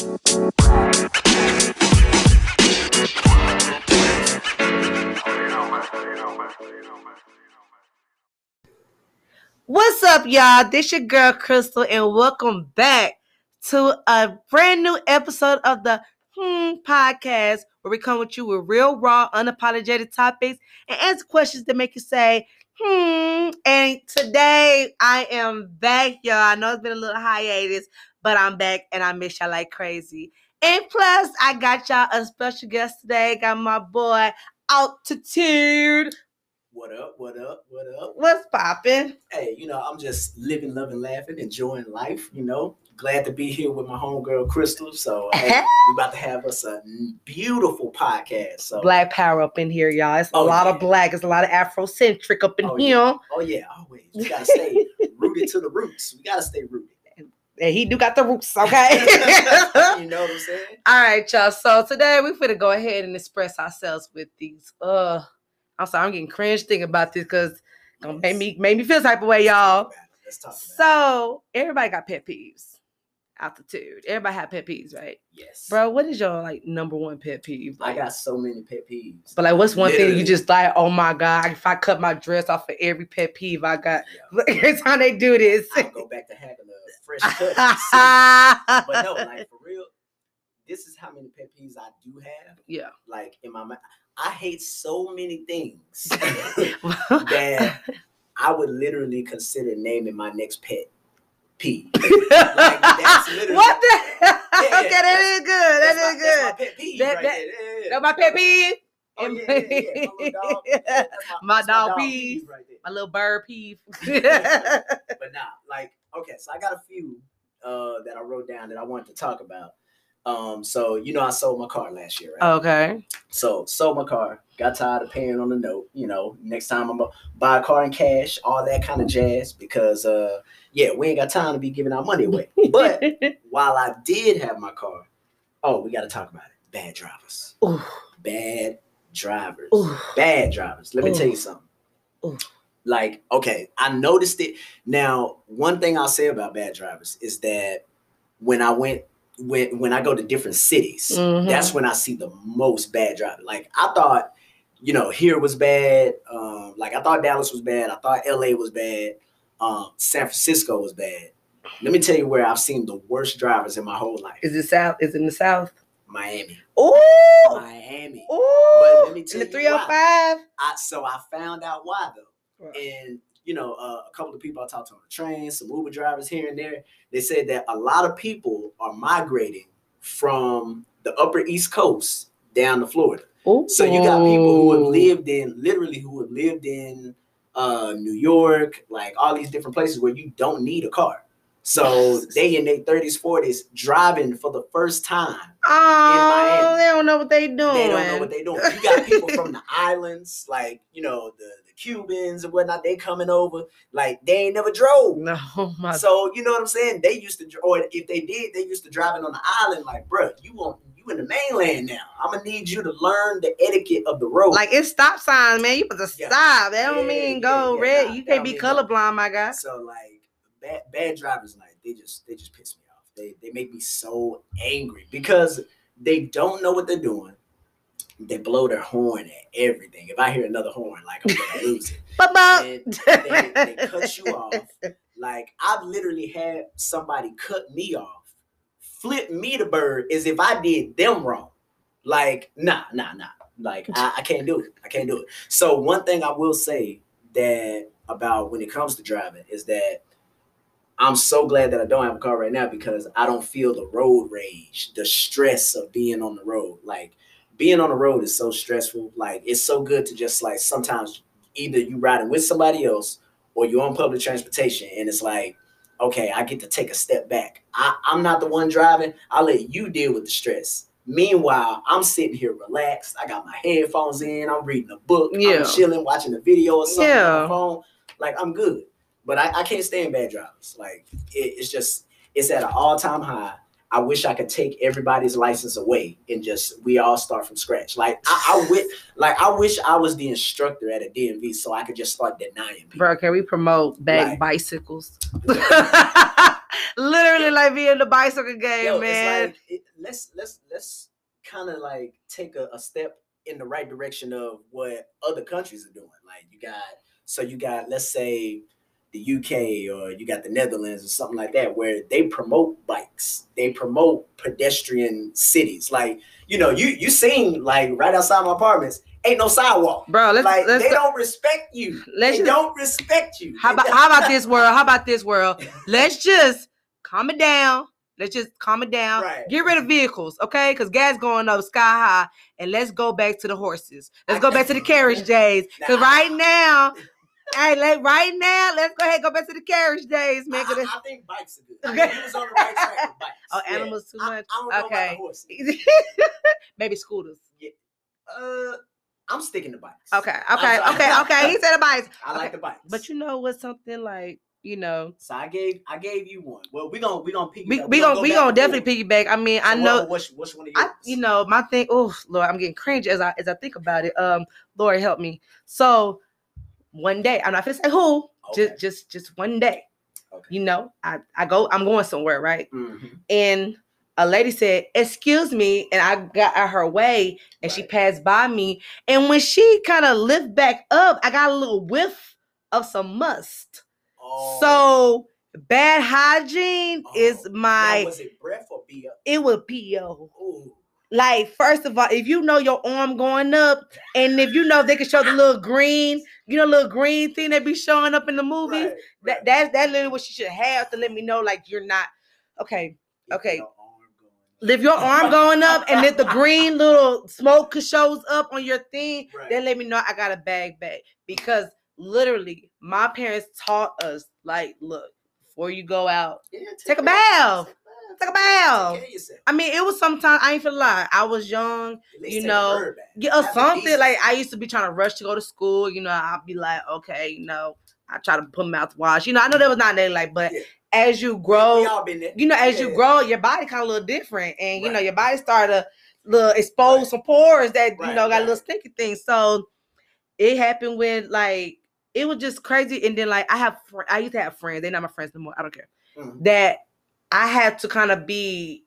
What's up, y'all? This your girl Crystal, and welcome back to a brand new episode of the Hmm podcast, where we come with you with real, raw, unapologetic topics and answer questions that make you say hmm. And today I am back, y'all. I know it's been a little hiatus, but I'm back and I miss y'all like crazy. And plus, I got y'all a special guest today. Got my boy Altitude. What up? What up? What up? What's poppin'? Hey, you know, I'm just living, loving, laughing, enjoying life. You know, glad to be here with my homegirl Crystal. So hey, we about to have us a beautiful podcast. So black power up in here, y'all. It's a Oh, lot yeah. of black. It's a lot of Afrocentric up in Oh, here. yeah. oh yeah, always. We gotta stay rooted to the roots. We gotta stay rooted. And he do got the roots, okay? you know what I'm saying? All right, y'all. So today we finna go ahead and express ourselves with these. Uh, I'm sorry, I'm getting cringe thinking about this because gonna make me make me feel type of way, y'all. Let's talk about it. So everybody got pet peeves. Altitude. Everybody have pet peeves, right? Yes, Bro, what is your like number one pet peeve? I got so many pet peeves. but like, what's one thing you just like? Oh my god! If I cut my dress off for every pet peeve I got, Yeah. every time they do this. I'll go back to having a fresh cut. but no, like for real, this is how many pet peeves I do have. yeah. Like in my mind, I hate so many things that I would literally consider naming my next pet peeve. that's what the? Yeah, okay, that is good. That's my- is that's my good. pet peeve That- right that-. Yeah, yeah. That's my pet peeve. Oh. My. Yeah, My dog peeve. right. My little bird peeve. But nah, like okay, so I got a few uh that I wrote down that I wanted to talk about. Um, so you know I sold my car last year, right? okay. So sold my car, got tired of paying on the note. You know, next time I'm gonna buy a car in cash, all that kind of jazz. Because uh, yeah, we ain't got time to be giving our money away. But while I did have my car, oh, we got to talk about it. Bad drivers, Ooh, bad drivers, ooh, bad drivers. Let me tell you something. Ooh. Like, okay, I noticed it. Now, one thing I'll say about bad drivers is that when I went when when I go to different cities, Mhm. that's when I see the most bad driving. Like I thought, you know, here was bad. Um, like I thought Dallas was bad. I thought LA was bad. Um, San Francisco was bad. Let me tell you where I've seen the worst drivers in my whole life. Is it south? Is it in the south? Miami. Oh, Miami. ooh. let me tell in the 305. I, so I found out why though. Right. And you know, uh, a couple of people I talked to on the train, some Uber drivers here and there, they said that a lot of people are migrating from the Upper East Coast down to Florida. Ooh. So you got people who have lived in literally who have lived in uh New York, like all these different places where you don't need a car. So they in their 30s, 40s driving for the first time. Oh, Miami. they don't know what they doing. They don't know what they're doing. You got people from the islands, like you know, the, the Cubans and whatnot, they coming over, like they ain't never drove. No, my So you know what I'm saying? They used to, or if they did, they used to driving on the island. Like, bruh, you want you in the mainland now? I'm gonna need you to learn the etiquette of the road. like it's stop signs, man. You supposed to Yeah. stop. That don't mean yeah, go yeah, red. nah, you can't be mean colorblind, my guy. so like bad bad drivers, like they just they just piss me off. They they make me so angry because they don't know what they're doing. They blow their horn at everything. If I hear another horn, like I'm gonna lose it. They, they cut you off. Like I've literally had somebody cut me off, flip me the bird as if I did them wrong. Like, nah, nah, nah. Like I, I can't do it. I can't do it. So one thing I will say that about when it comes to driving is that I'm so glad that I don't have a car right now because I don't feel the road rage, the stress of being on the road. Like being on the road is so stressful. Like it's so good to just like sometimes either you riding with somebody else or you're on public transportation and it's like, okay, I get to take a step back. I, I'm not the one driving. I'll let you deal with the stress. Meanwhile, I'm sitting here relaxed. I got my headphones in. I'm reading a book. Yeah. I'm chilling, watching a video or something on Yeah. my phone. Like I'm good. But I, I can't stand bad drivers. Like it, it's just it's at an all time high. I wish I could take everybody's license away and just we all start from scratch. Like I, I wish, like I wish I was the instructor at a DMV so I could just start denying people. Bro, can we promote bag Like- bicycles? Literally like being the bicycle game, Yo, man. like it, let's let's let's kind of like take a, a step in the right direction of what other countries are doing. Like you got so you got let's say the UK or you got the Netherlands or something like that where they promote bikes. They promote pedestrian cities. Like, you know, you you seen like right outside my apartments, ain't no sidewalk. Bro, let's like let's they don't respect you. let's they just- don't respect you. how about how about this world? How about this world? Let's just calm it down. Let's just calm it down. Right. Get rid of vehicles, okay? Because gas going up sky high, and let's go back to the horses. Let's go back to the carriage days. Because Nah. right now, hey, let, right now, let's go ahead and go back to the carriage days, man. I, I, I think bikes are good. Okay. was on the right track with bikes. Oh, Yeah. animals too I- much? I, don't know about Okay. Maybe scooters. Yeah. Uh, I'm sticking to bikes. Okay, okay, okay, okay. He said the bikes. I like the bikes. But you know what's something like, you know, so I gave I gave you one. Well, we gonna we gonna pick. we we gonna we gonna definitely piggyback. I mean, I know what's what's one of yours. I, you know, my thing. Oh Lord, I'm getting cringe as I as I think about it. Um, Lord help me. So one day, I'm not gonna say who. Okay. Just just just one day. Okay. You know, I I go. I'm going somewhere, right? Mhm. And a lady said, "Excuse me," and I got out her way, and she passed by me. And when she kind of lift back up, I got a little whiff of some must. Oh, So bad hygiene is oh. my. Now, was it breath or up? it would PO. Ooh. Like, first of all, if you know your arm going up, and if you know they can show the little green, you know, little green thing that be showing up in the movies, Right, that right. that's that literally what she should have to let me know, like you're not okay. Okay. your arm going If your arm going up and if the green little smoke shows up on your thing, Right. then let me know I got a bag bag. Because literally, my parents taught us, like, look, before you go out, Yeah, Take a a bath. Take a bath. Care of yourself. I mean, it was sometimes I ain't feel lie. I was young, you know, yeah, or something. Like I used to be trying to rush to go to school. You know, I'd be like, okay, you know, I try to put mouthwash. You know, I know that was not that like, but Yeah. as you grow, we all been there. you know, as you grow, your body kind of look different, and you know, your body start to little expose Right. some pores that you know got a little right. sticky things. So it happened when like it was just crazy, and then like I have fr- I used to have friends. They're not my friends no more. I don't care Mhm. that I had to kind of be.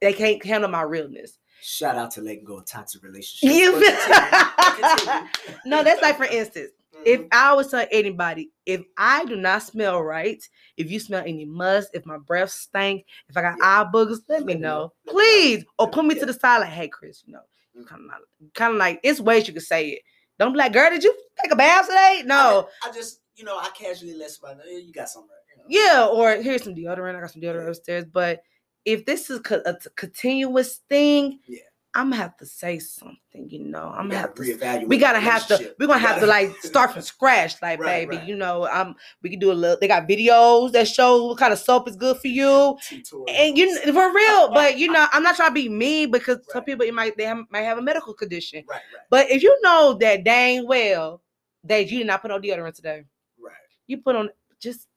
They can't handle my realness. Shout out to letting go of toxic relationships. You. No, that's like for instance, if Mhm. I always tell anybody, if I do not smell right, if you smell any must, if my breath stank, if I got Yeah. eye boogers, let me know. know, Let me know. please, or put me- me to the side like, hey, Chris, you know, you kind of kind of like it's ways you can say it. Don't be like, girl, did you take a bath today? No, I, I just, you know, I casually let somebody know, you got something right. Yeah, or here's some deodorant. I got some deodorant upstairs, but if this is co- a continuous thing, Yeah. I'm gonna have to say something. You know, I'm gonna have to reevaluate we gotta have to we're gonna have to like start from scratch like Right, baby right. you know um we can do a little they got videos that show what kind of soap is good for you Tutorials. and you for real but you know i'm not trying to be mean because some people it might they have, might have a medical condition right, right, but if you know that dang well that you did not put on deodorant today right. you put on just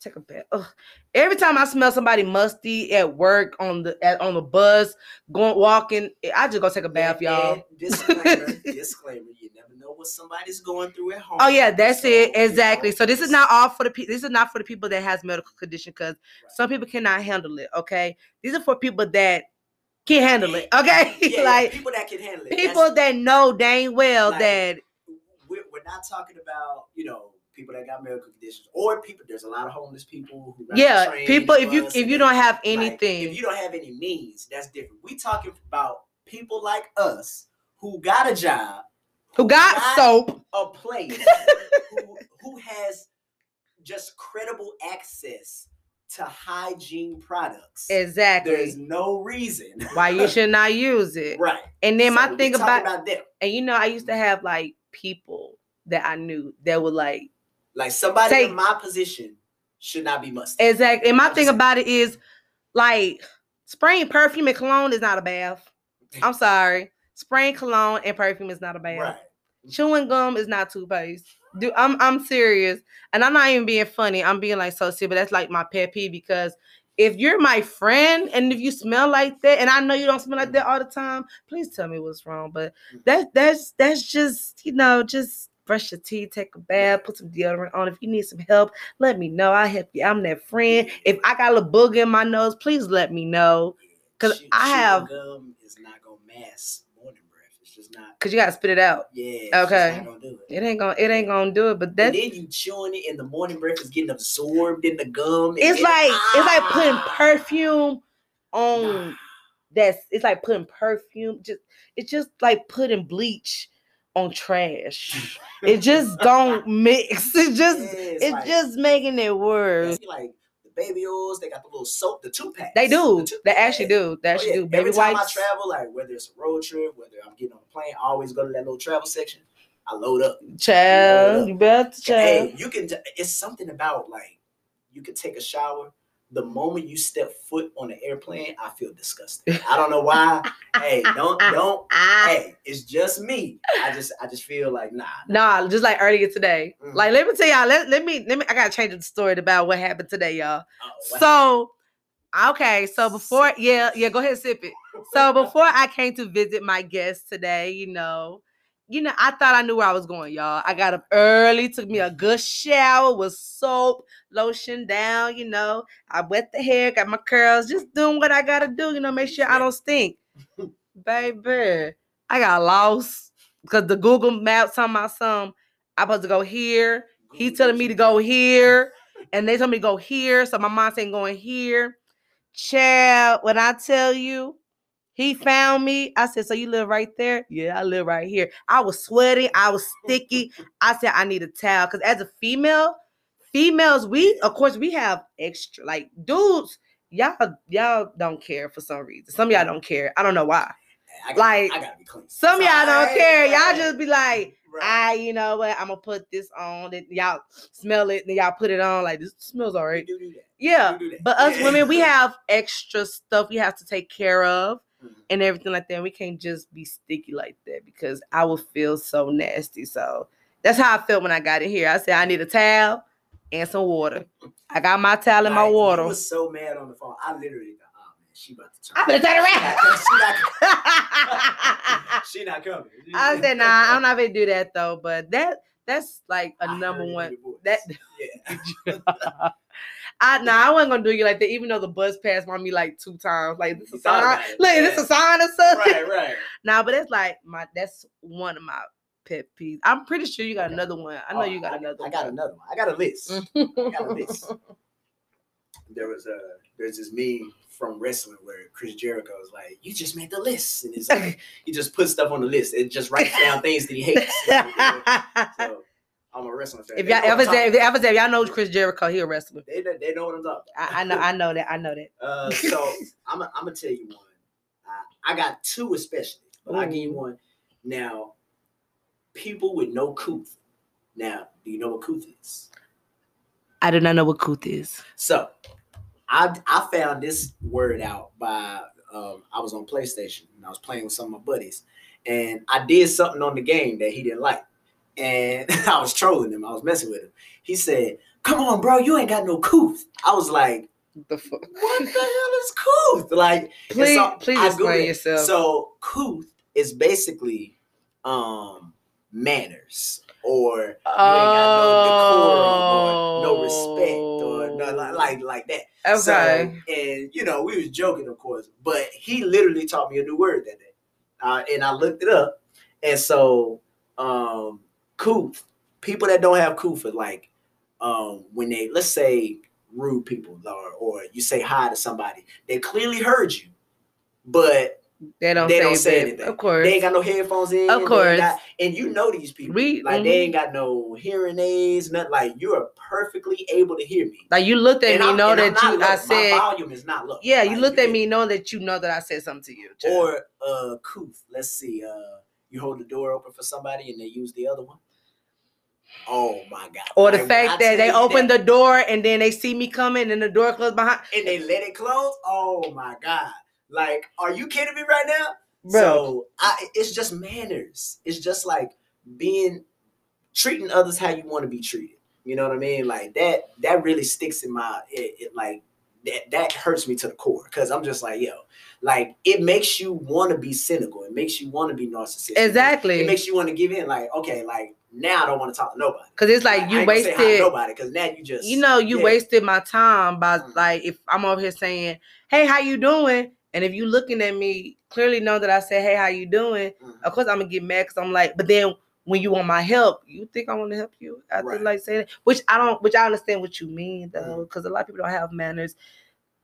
take a bath Ugh. every time i smell somebody musty at work on the at, on the bus going walking i just go take a bath y'all disclaimer, disclaimer. You never know what somebody's going through at home. Oh yeah, that's So, it you exactly. know, So this is not all for the people. This is not for the people that has medical condition because some people cannot handle it. Okay, these are for people that can handle it. Okay, yeah, like people that can handle it. people That's- that know dang well Like, that we're, we're not talking about you know people that got medical conditions or people. There's a lot of homeless people who yeah, people. If you if you don't have like, anything, if you don't have any means, that's different. We talking about people like us who got a job, who got got- soap, a place, who, who has just credible access to hygiene products. exactly. There's no reason Why you should not use it. right. And then So my thing about, about them, and you know, I used to have like people that I knew that were like like somebody Take- in my position should not be musty. Exactly. And my thing about it is like spraying perfume and cologne is not a bath. I'm sorry. Spraying cologne and perfume is not a bath. Right. Chewing gum is not toothpaste. Do I'm I'm serious. And I'm not even being funny. I'm being like so serious, but that's like my pet peeve because if you're my friend and if you smell like that, and I know you don't smell like that all the time, please tell me what's wrong. But mm. that that's that's just, you know, just brush your teeth, take a bath, put some deodorant on. If you need some help, let me know. I'll help you. I'm that friend. If I got a little booger in my nose, please let me know. 'Cause Chew- I have- gum is not gonna mask morning breath. It's just not. Cause you gotta spit it out. Yeah. Okay. it. It ain't gonna it ain't gonna do it. But And then you chewing it, and the morning breath is getting absorbed in the gum. it's like it's like putting Ah! perfume on Nah. that's it's like putting perfume just it's just like putting bleach on trash it just don't mix it just Yeah, it's, it's like- just making it worse like the baby oils, they got the little soap, the two packs. they do The they actually do they Oh, actually yeah. do baby Every time wipes I travel, like whether it's a road trip, whether I'm getting on a plane, I always go to that little travel section. I load up. child Load you better child Hey, you can. It's something about like you can take a shower. The moment you step foot on the airplane, I feel disgusted. I don't know why. hey, don't don't. Ah. Hey, it's just me. I just I just feel like nah. nah. Nah, just like earlier today. Mhm. Like, let me tell y'all. Let, let me let me. I gotta change the story about what happened today, y'all. Oh, wow. So, okay. So before, yeah, yeah. Go ahead, and sip it. So before I came to visit my guest today, you know, you know, I thought I knew where I was going, y'all. I got up early, took me a good shower with soap, lotion down. You know, I wet the hair, got my curls, just doing what I gotta do. You know, make sure I don't stink, baby. I got lost because the Google Maps talking about some. I'm supposed to go here. He telling me to go here, and they told me to go here. So my mom saying going here. Child, when I tell you, he found me. I said, "So you live right there?" Yeah, I live right here. I was sweating. I was sticky. I said, "I need a towel," because as a female, females, we of course we have extra. Like dudes, y'all y'all don't care for some reason. Some of y'all don't care. I don't know why. I got, like, I gotta be clean. Some of y'all don't Right, care. Y'all just be like, right. I, you know what? I'm gonna put this on. Then y'all smell it, and y'all put it on. Like this smells alright. do do. Yeah, but us women, we have extra stuff we have to take care of Mhm. and everything like that. We can't just be sticky like that because I would feel so nasty. So that's how I felt when I got in here. I said I need a towel and some water. I got my towel and my Like, water. You was so mad on the phone. I literally thought, oh man, she about to turn. I'm gonna turn around. she, not, she not coming. I said, nah, I'm not gonna do that though. But that that's like a I number it one. That yeah. I nah, I wasn't gonna do you like that, even though the bus passed by me like two times. Like this You a sign. it, Look, this yeah. a sign or something. right, right. Nah, but it's like my that's one of my pet peeves. I'm pretty sure you got another one. I know Oh, you got I, another I got another one. I got a list. another got a list. There was a there's this meme from wrestling where Chris Jericho is like, "You just made the list," and it's like he just puts stuff on the list. It just writes down things that he hates. so I'm a wrestling fan. if y'all ever say, if ever say, if y'all know Chris Jericho, he a wrestler. they, they know what I'm talking. about. I, I know, I know that, I know that. Uh, so I'm I'm gonna tell you one. I, I got two especially, but I'll give you one. Now, people with no couth. Now, do you know what couth is? I do not know what couth is. So, I I found this word out by um, I was on PlayStation and I was playing with some of my buddies, and I did something on the game that he didn't like, and I was trolling him. I was messing with him. He said, "Come on, bro, you ain't got no couth." I was like, The fuck? "What the hell is couth?" Like, Please, so please explain yourself. So couth is basically um manners or got no decorum or no respect or no, like like that. okay. So, and you know, we was joking, of course, but he literally taught me a new word that day, uh, and I looked it up. And so, um, couth, people that don't have are like, um, when they let's say rude people or or you say hi to somebody, they clearly heard you, but they don't they say, don't say anything. Of course. they ain't got no headphones in. Of course. got- and you know these people. We- like mhm. they ain't got no hearing aids, nothing. Like you are perfectly able to hear me. like you looked at And me, I'm- know that you. low. I my said, volume is not low. yeah. You Like, looked at me, knowing that you know that I said something to you. child. Or uh, couth. Let's see. Uh, you hold the door open for somebody and they use the other one. Oh my god! Or the Like, fact that they open that- the door and then they see me coming and the door closed behind. and they let it close. Oh my god! Like, are you kidding me right now? Bro. So I, it's just manners. It's just like being treating others how you want to be treated. You know what I mean? Like that. That really sticks in my. It, it like that. That hurts me to the core because I'm just like, yo, like it makes you want to be cynical. It makes you want to be narcissistic. Exactly. It makes you want to give in. Like, okay, like now I don't want to talk to nobody. Cause it's like I you ain't gonna say hi to wasted. nobody because now you just You know, you yeah. wasted my time by Mhm. like if I'm over here saying, "Hey, how you doing?" and if you looking at me, clearly know that I said, "Hey, how you doing?" Mhm. Of course, I'm gonna get mad because I'm like, but then when you want my help, you think I want to help you after Right. like saying, which I don't, which I understand what you mean though, because a lot of people don't have manners.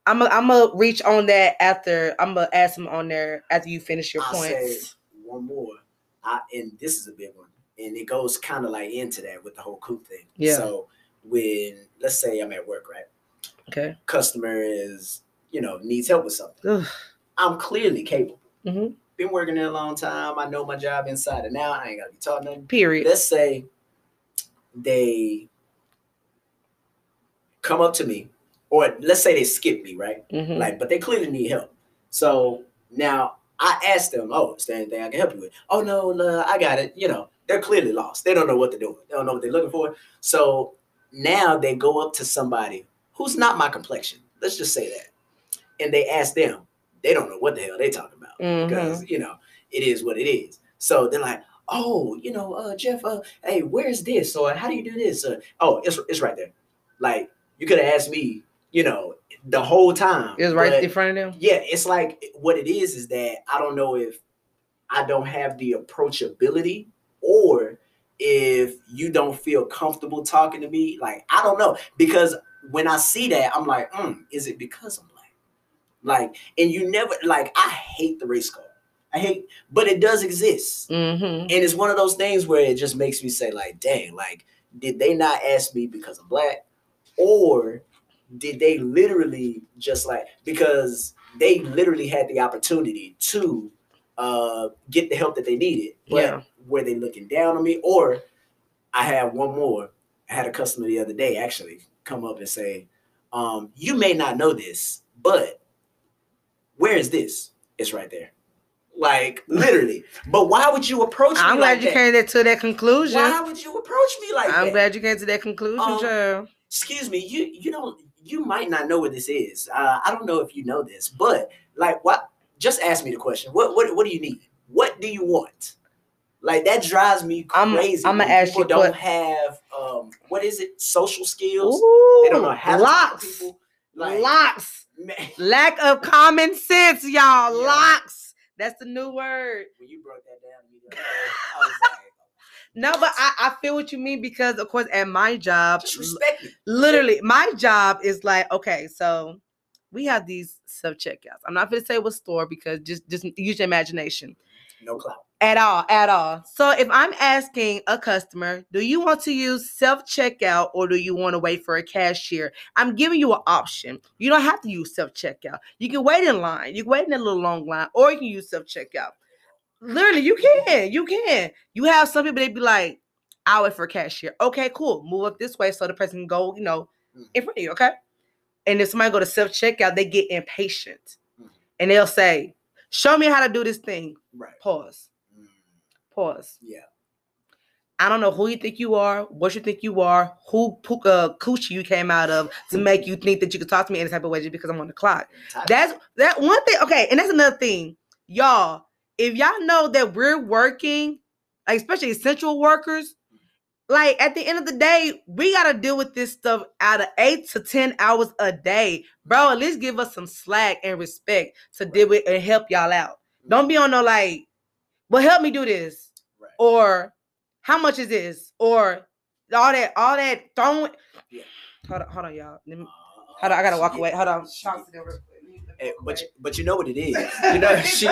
I'm gonna I'm gonna reach on that after I'm gonna ask them on there after you finish your I'll points. one more. I and this is a big one, and it goes kind of like into that with the whole coop thing. Yeah. So when let's say I'm at work, right? Okay. Customer is you know needs help with something. Ugh. I'm clearly capable. Mhm. Been working there a long time. I know my job inside and out. I ain't gotta be taught nothing. Period. Let's say they come up to me, or let's say they skip me, right? Mhm. Like, but they clearly need help. So now I asked them, "Oh, is there anything I can help you with?" "Oh no, uh, I got it." You know, they're clearly lost. They don't know what they're doing. They don't know what they're looking for. So now they go up to somebody who's not my complexion. Let's just say that, and they ask them. They don't know what the hell they talking about Mhm. because you know it is what it is. So they're like, "Oh, you know, uh, Jeff, uh, hey, where's this? Or how do you do this? Uh, oh, it's it's right there." Like you could have asked me, you know, the whole time. It was right but- in front of them. yeah, it's like what it is is that I don't know if I don't have the approachability or if you don't feel comfortable talking to me. Like, I don't know. Because when I see that, I'm like, mm, is it because I'm black? Like, and you never like I hate the race card. I hate, but it does exist. Mm-hmm. And it's one of those things where it just makes me say, like, dang, like, did they not ask me because I'm black? Or did they literally just like because they literally had the opportunity to uh get the help that they needed, but Yeah. were they looking down on me? Or I have one more. I had a customer the other day actually come up and say, um, you may not know this, but where is this? It's right there. Like literally. But why would you approach me I'm like glad you that? came to- to that conclusion. Why would you approach me like that? I'm that? glad you came to that conclusion, Um. Excuse me, you you don't you might not know what this is. Uh, I don't know if you know this, but like what? Just ask me the question. What what what do you need? What do you want? Like that drives me I'm- crazy. I'ma ask people you don't what- have um what is it? Social skills. Ooh, they don't know how locks. people. Like locks. man, Lack of common sense, y'all. Yeah. Locks. That's the new word. when you broke that down to me, No, but I, I feel what you mean because, of course, at my job, just respect me. literally, my job is like, okay, so we have these self checkouts. I'm not going to say what store because just just use your imagination. No clout. At all, at all. So if I'm asking a customer, do you want to use self checkout or do you want to wait for a cashier? I'm giving you an option. You don't have to use self checkout. You can wait in line. You can wait in a little long line, or you can use self checkout. Literally, you can. You can. You have some people they be like, I'll wait for cashier. Okay, cool. Move up this way so the person can go, you know, in front of you. Okay. And if somebody go to self checkout, they get impatient, Mhm. and they'll say, "Show me how to do this thing." Right. Pause. Mm, Pause. yeah. I don't know who you think you are, what you think you are, who pu- uh, coochie you came out of to make you think that you could talk to me any type of way just because I'm on the clock. That's that one thing. Okay, and that's another thing, y'all. If y'all know that we're working, like especially essential workers, like at the end of the day, we gotta deal with this stuff out of eight to ten hours a day, bro. At least give us some slack and respect to deal with and help y'all out. Don't be on no like, well, help me do this right. or how much is this or all that all that throwing Yeah. hold on hold on y'all Let me- Uh, hold on i gotta walk away hold on Eh, but you, but you know what it is. You know she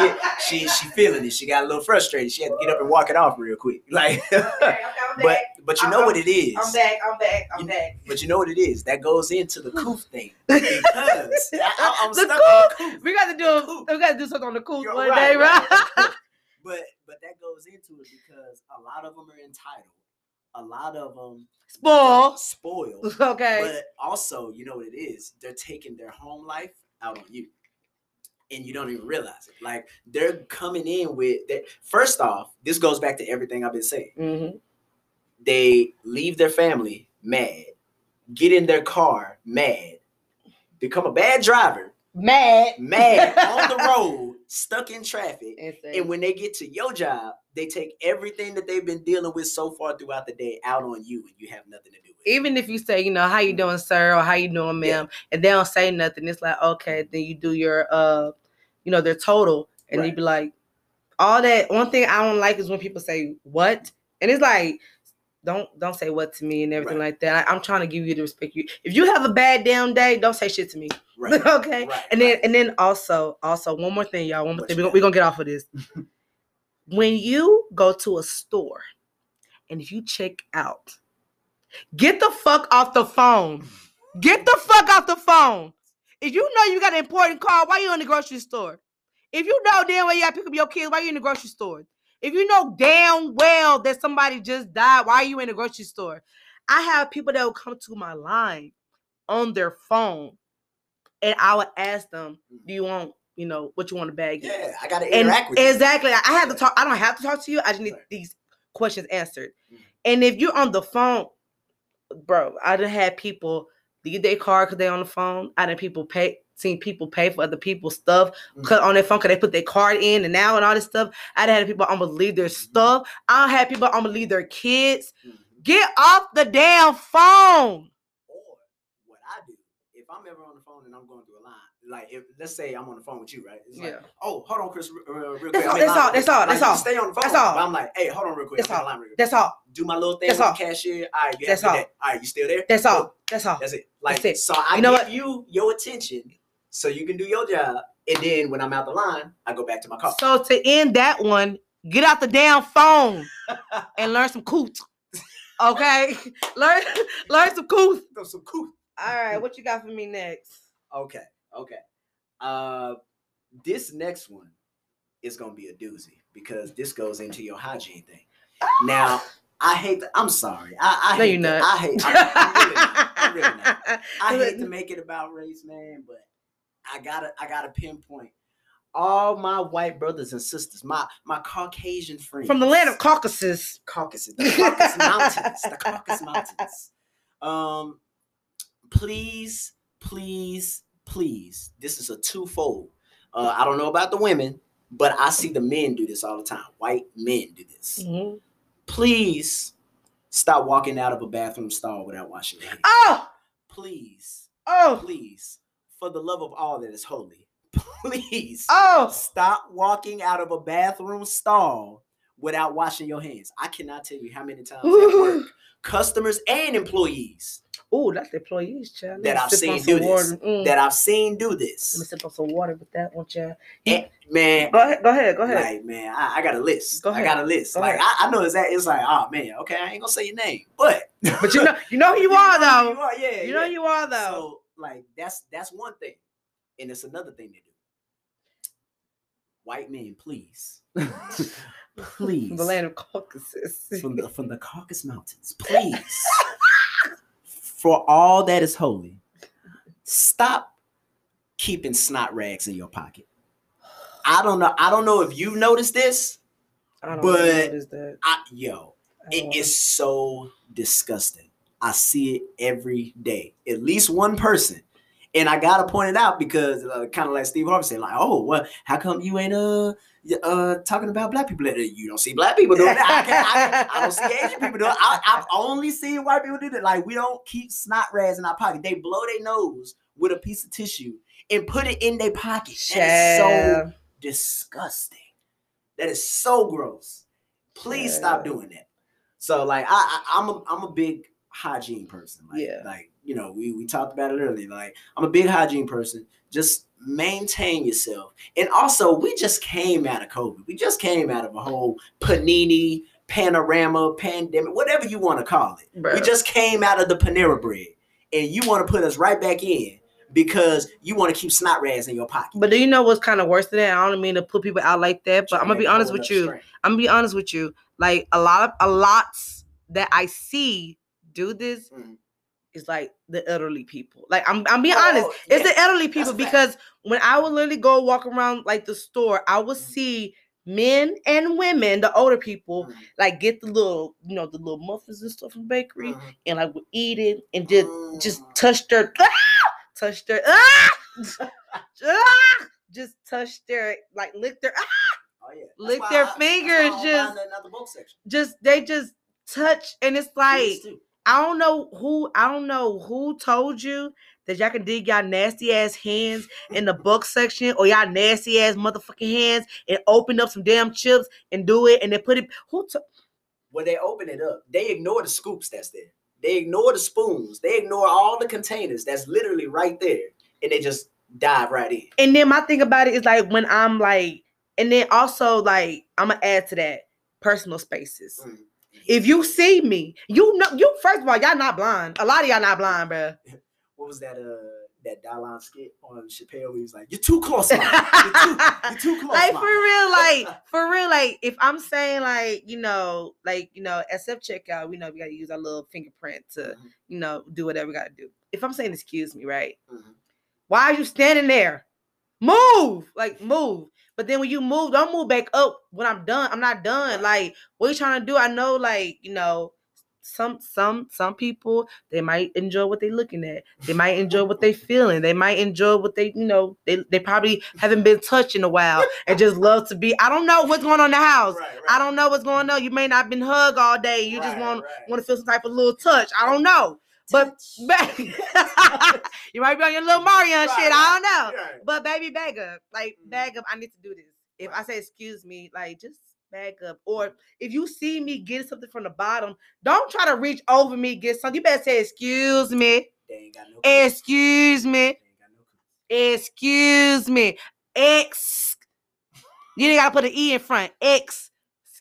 she she feeling it. She got a little frustrated. She had to get up and walk it off real quick. Like, Okay, but but you I'm- know I'm- what it is. i'm back i'm back i'm You- back But you know what it is. That goes into the coof thing because I, am The stuck on the coof. we got to do coof. we got to do something on the cool You're one right, day right, right. But but that goes into it because a lot of them are entitled. A lot of them spoil spoiled. okay But also, you know what it is? They're taking their home life out on you. And you don't even realize it. Like they're coming in with that. First off, this goes back to everything I've been saying. Mhm. They leave their family mad, get in their car mad, become a bad driver, mad, mad on the road, stuck in traffic. Insane. And when they get to your job, they take everything that they've been dealing with so far throughout the day out on you, and you have nothing to do with it. even if you say, you know, how you doing, sir, or how you doing, Yeah. ma'am, and they don't say nothing, it's like, okay, then you do your uh, you know, their total, and Right. you be like, all that. One thing I don't like is when people say what, and it's like, don't don't say what to me and everything Right. like that. I, am trying to give you the respect you. If you have a bad damn day, don't say shit to me. Right. okay. Right, And then and then also also one more thing, y'all. One more thing. We're gonna, we gonna get off of this. when you go to a store and if you check out, get the fuck off the phone. Get the fuck off the phone. If you know you got an important call, why you in the grocery store? If you know damn well you gotta pick up your kids, why you in the grocery store? If you know damn well that somebody just died, why are you in the grocery store? I have people that will come to my line on their phone, and I would ask them, "Do you want, you know, what you want to bag?" in?" Yeah, I gotta And with you. exactly, I have to talk. I don't have to talk to you. I just need these questions answered. Mhm. And if you're on the phone, bro, I done had people leave their car because they're on the phone. I done people pay, seen people pay for other people's stuff Mhm. because on their phone because they put their card in and now and all this stuff. I done had people I'm gonna leave their stuff. I done had people I'm gonna leave their kids. Mhm. Get off the damn phone. Or what I do, if I'm ever on the phone and I'm going through a line, like if let's say I'm on the phone with you, right? It's like, Yeah. oh, hold on, Chris, uh, real quick. That's all- that's all, that's all, that's you all. Stay on the phone. That's all. But I'm like, hey, hold on, real quick. That's I'm in all. line real quick. That's all. Do my little thing That's all. cashier. All right, you That's have a good all. day. All right, you still there? That's Cool. all. That's all. That's it. Like That's it. so, I You know give what? you your attention so you can do your job, and then when I'm out the line, I go back to my car. So to end that one, get out the damn phone and learn some coot. Okay, learn learn some coot. Throw some cool. All right, what you got for me next? Okay, okay. Uh, this next one is gonna be a doozy because this goes into your hygiene thing. Now, I hate. To, I'm sorry. I, I No, hate you're not. I hate. I'm really not. Really. I hate to make it about race, man, but I gotta. I gotta pinpoint all my white brothers and sisters, my my Caucasian friends From the land of Caucasus. Caucasus, the Caucasus Mountains, the Caucasus Mountains. Um, please, please, please. This is a twofold. Uh, I don't know about the women, but I see the men do this all the time. White men do this. Mhm. Please stop walking out of a bathroom stall without washing your hands. Oh, Please, oh, please, for the love of all that is holy, please oh. stop walking out of a bathroom stall without washing your hands. I cannot tell you how many times at work, customers and employees Oh, that's the employees, child. That I've seen do this, Mm. that I've seen do this. Let me sip on some water with that one, child. And, man, Go ahead, go ahead, go ahead. like man, I, I got a list. Go I got a list. Go like. I, I know it's that it's like, oh man, okay, I ain't gonna say your name, but But you know, you know who you are though. You are, yeah, You know yeah. who you are though. So like that's that's one thing, and it's another thing they do. White men, please, please, From the land of Caucasus. from the from the Caucasus Mountains, please, for all that is holy, stop keeping snot rags in your pocket. I don't know. I don't know if you've noticed this. I don't but- know. I, yo, I it is so disgusting. I see it every day. At least one person. And I gotta point it out because uh, kind of like Steve Harvey said, like, oh, well, how come you ain't uh uh talking about black people? You don't see black people doing that. I, can't- I, I don't see Asian people doing. it. I, I've only seen white people do that. Like we don't keep snot rags in our pocket. They blow their nose with a piece of tissue and put it in their pocket. That is so disgusting. That is so gross. Please stop doing that. So like I, I I'm a I'm a big hygiene person. Like, Yeah. Like you know we we talked about it earlier. Like I'm a big hygiene person. Just maintain yourself. And also we just came out of COVID. We just came out of a whole panini panorama pandemic, whatever you want to call it. We just came out of the Panera bread, and you want to put us right back in because you want to keep snot rags in your pocket. But do you know what's kind of worse than that? I don't mean to put people out like that, but I'm gonna be honest with you. strength. I'm gonna be honest with you. Like a lot of a lots that I see do this Mhm. Is like the elderly people. Like I'm I'm being Oh, honest. It's the elderly people fact. because when I would literally go walk around like the store, I would Mhm. see men and women, the older people, Mhm. like get the little, you know, the little muffins and stuff from the bakery Mhm. and like would eat it and just just Mm. touch their touch their ah! ah, just touch their like lick their ah, Oh yeah. Lick their I- that's fingers, just- just they just touch and it's like. I don't know who I don't know who told you that y'all can dig y'all nasty ass hands in the book section or y'all nasty ass motherfucking hands and open up some damn chips and do it and then put it who t- when they open it up, they ignore the scoops that's there. They ignore the spoons. They ignore all the containers that's literally right there, and they just dive right in. and then my thing about it is like when I'm like and then also like I'm gonna add to that personal spaces. Mm. If you see me, you know you first of all y'all not blind. A lot of y'all not blind, bruh. what was that? Uh, that Dylon skit on Chappelle. Where he was like, "You're too close. You're too, you're too close." like for real, like for real, like if I'm saying like you know, like you know, SF checkout, we know we gotta use our little fingerprint to Mhm. you know do whatever we gotta do. If I'm saying excuse me, right? Mhm. Why are you standing there? Move, like move. But then when you move, don't move back up when I'm done. I'm not done. Like what you trying to do? I know, like you know. Some some some people they might enjoy what they're looking at. They might enjoy what they feeling. They might enjoy what they you know they they probably haven't been touched in a while and just love to be. I don't know what's going on in the house. Right, right. I don't know what's going on. You may not been hugged all day. You just want right. want to feel some type of little touch. I don't know. But back, you might be on your little Mario Right, shit. I don't know. Right. But baby, bag up. Like Mm. bag up. I need to do this. If I say excuse me, like just bag up. Or if you see me get something from the bottom, don't try to reach over me get something. You better say excuse me. They ain't got no. Excuse me. They ain't got no. Excuse me. X. You ain't gotta put an E in front. X.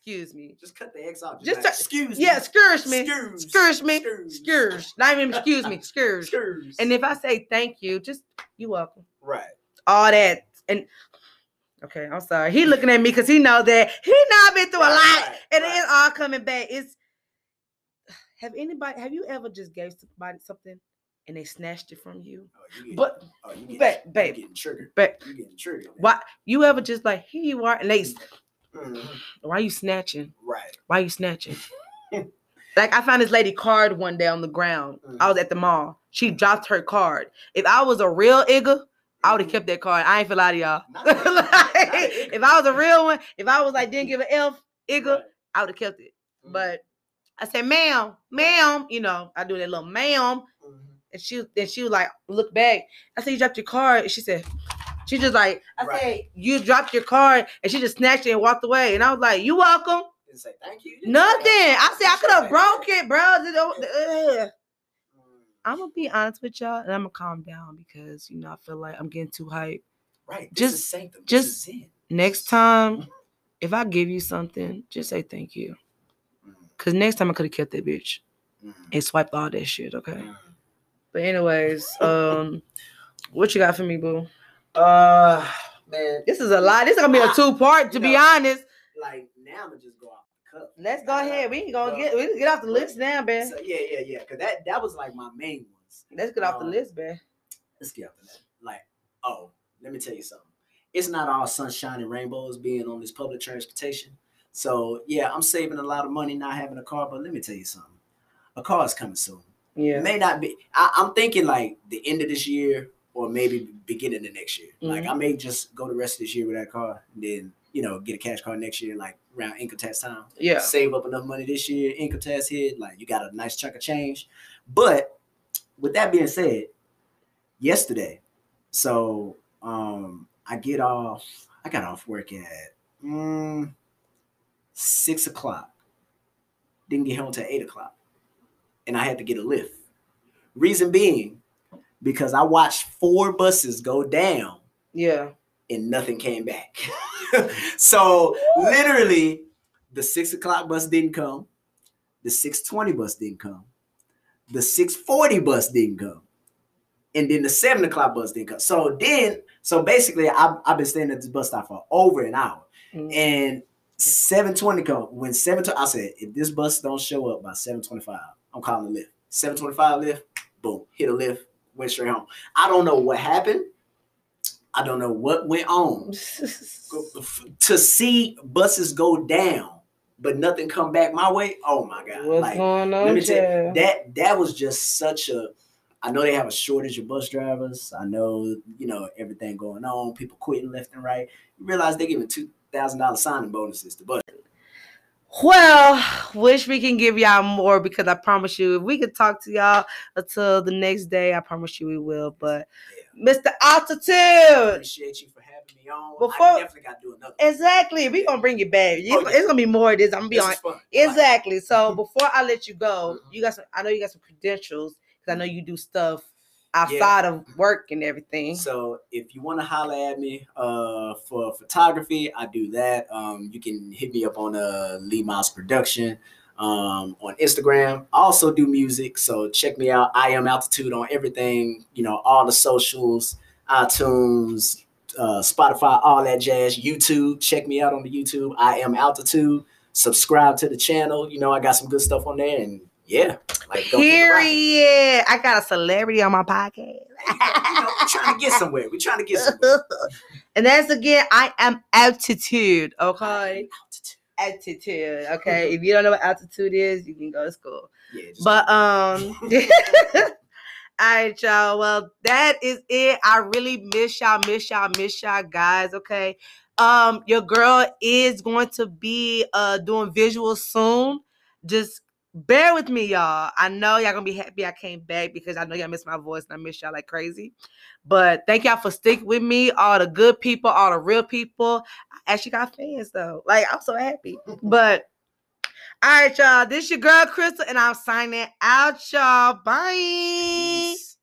Excuse me. Just cut the X off. Just to- excuse me. Yeah, scourge me. Excuse. Scourge me. Excuse. Scourge. Not even excuse me. Scourge. Excuse. And if I say thank you, just you welcome. right. All that. And okay, I'm sorry. He looking at me because he know that he not been through a lot. right, and right. it's all coming back. It's have anybody have you ever just gave somebody something and they snatched it from you? Oh, you getting, But oh, you getting, babe, you getting triggered. but You getting triggered. man. why you ever just like here you are and they Mhm. why you snatching? Right. Why you snatching? like I found this lady card one day on the ground. I was at the mall. She dropped her card. If I was a real igga, I would have kept that card. I ain't feel lie to y'all. Not a igga. Like, Not a igga. if I was a real one, if I was like didn't give an F igga, Right. I would have kept it. Mhm. But I said, ma'am, ma'am, you know, I do that little ma'am. Mhm. And she then she was like, look back. I said, you dropped your card. And she said, she just like, I Right. said, you dropped your card. And she just snatched it and walked away. And I was like, you welcome. Didn't say thank you. Didn't Nothing. I said I could have broke it, bro. Ugh. Mm. I'm gonna be honest with y'all, and I'm gonna calm down because you know I feel like I'm getting too hype. Right. Just- just- this is Zen. Next time, if I give you something, just say thank you. Mhm. Cause next time I could have kept that bitch and swiped all that shit. Okay. But anyways, um, what you got for me, boo? Uh, man, This is a lot. This is gonna be a two part. To you be honest, like now I'm gonna just go off the cuff. let's go ahead. We can go Well, get we can get off the list now, man. So, yeah, yeah, yeah. Cause that that was like my main ones. Let's get off the Um, list, man. Let's get off the list. Like, oh, let me tell you something. It's not all sunshine and rainbows being on this public transportation. So yeah, I'm saving a lot of money not having a car. But let me tell you something. A car is coming soon. It Yeah. may not be. I, I'm thinking like the end of this year or maybe beginning of next year. Like Mm-hmm. I may just go the rest of this year with that car, and then you know get a cash car next year, like around income tax time. Yeah. Save up enough money this year, income tax hit, like you got a nice chunk of change. But with that being said, yesterday, so um I get off. I got off work at mm, six o'clock. Didn't get home till eight o'clock, and I had to get a lift. Reason being, because I watched four buses go down Yeah. and nothing came back. so literally, the six o'clock bus didn't come, the six twenty bus didn't come, the six forty bus didn't come, and then the seven o'clock bus didn't come. So then, so basically, I've, I've been staying at this bus stop for over an hour, Mhm. and seven twenty come. When 720, I said, if this bus don't show up by seven twenty five, I'm calling the lift. Seven twenty five lift, boom, hit a lift, went straight home. I don't know what happened. I don't know what went on to see buses go down, but nothing come back my way. Oh my god! What's like going on? let me tell you, that that was just such a I know they have a shortage of bus drivers. I know, you know, everything going on, people quitting left and right. You realize they're giving two thousand dollar signing bonuses to bus. Well, wish we can give y'all more because I promise you, if we could talk to y'all until the next day, I promise you we will. But Mr. Altitude, Appreciate you for having me on. Before- I definitely got to do another. exactly, we gonna bring it back. You- Oh, yeah. It's gonna be more of this. I'm gonna be This on like exactly. So before I let you go, Mhm. you got some. I know you got some credentials because I know you do stuff outside of work and everything. So if you want to holler at me uh, for photography, I do that. Um, you can hit me up on uh, Lee Miles Production um, on Instagram. I also do music, so check me out. I am Altitude on everything. You know, all the socials, iTunes, uh, Spotify, all that jazz. YouTube, check me out on the YouTube. I am Altitude. Subscribe to the channel. You know, I got some good stuff on there, and yeah, like go keep it rocking. Period. I got a celebrity on my podcast. you know, we're trying to get somewhere. We're trying to get somewhere. and that's again, I am altitude. Okay, Altitude. altitude. Okay, if you don't know what altitude is, you can go to school. Yeah, But um, all right, y'all. Well, that is it. I really miss y'all, miss y'all, miss y'all, guys. Okay. Um, your girl is going to be uh doing visuals soon. Just bear with me, y'all. I know y'all gonna be happy I came back because I know y'all miss my voice and I miss y'all like crazy. But thank y'all for sticking with me, all the good people, all the real people. I actually got fans though. Like I'm so happy. But all right, y'all. This your girl Crystal, and I'm signing out, y'all. Bye. Peace.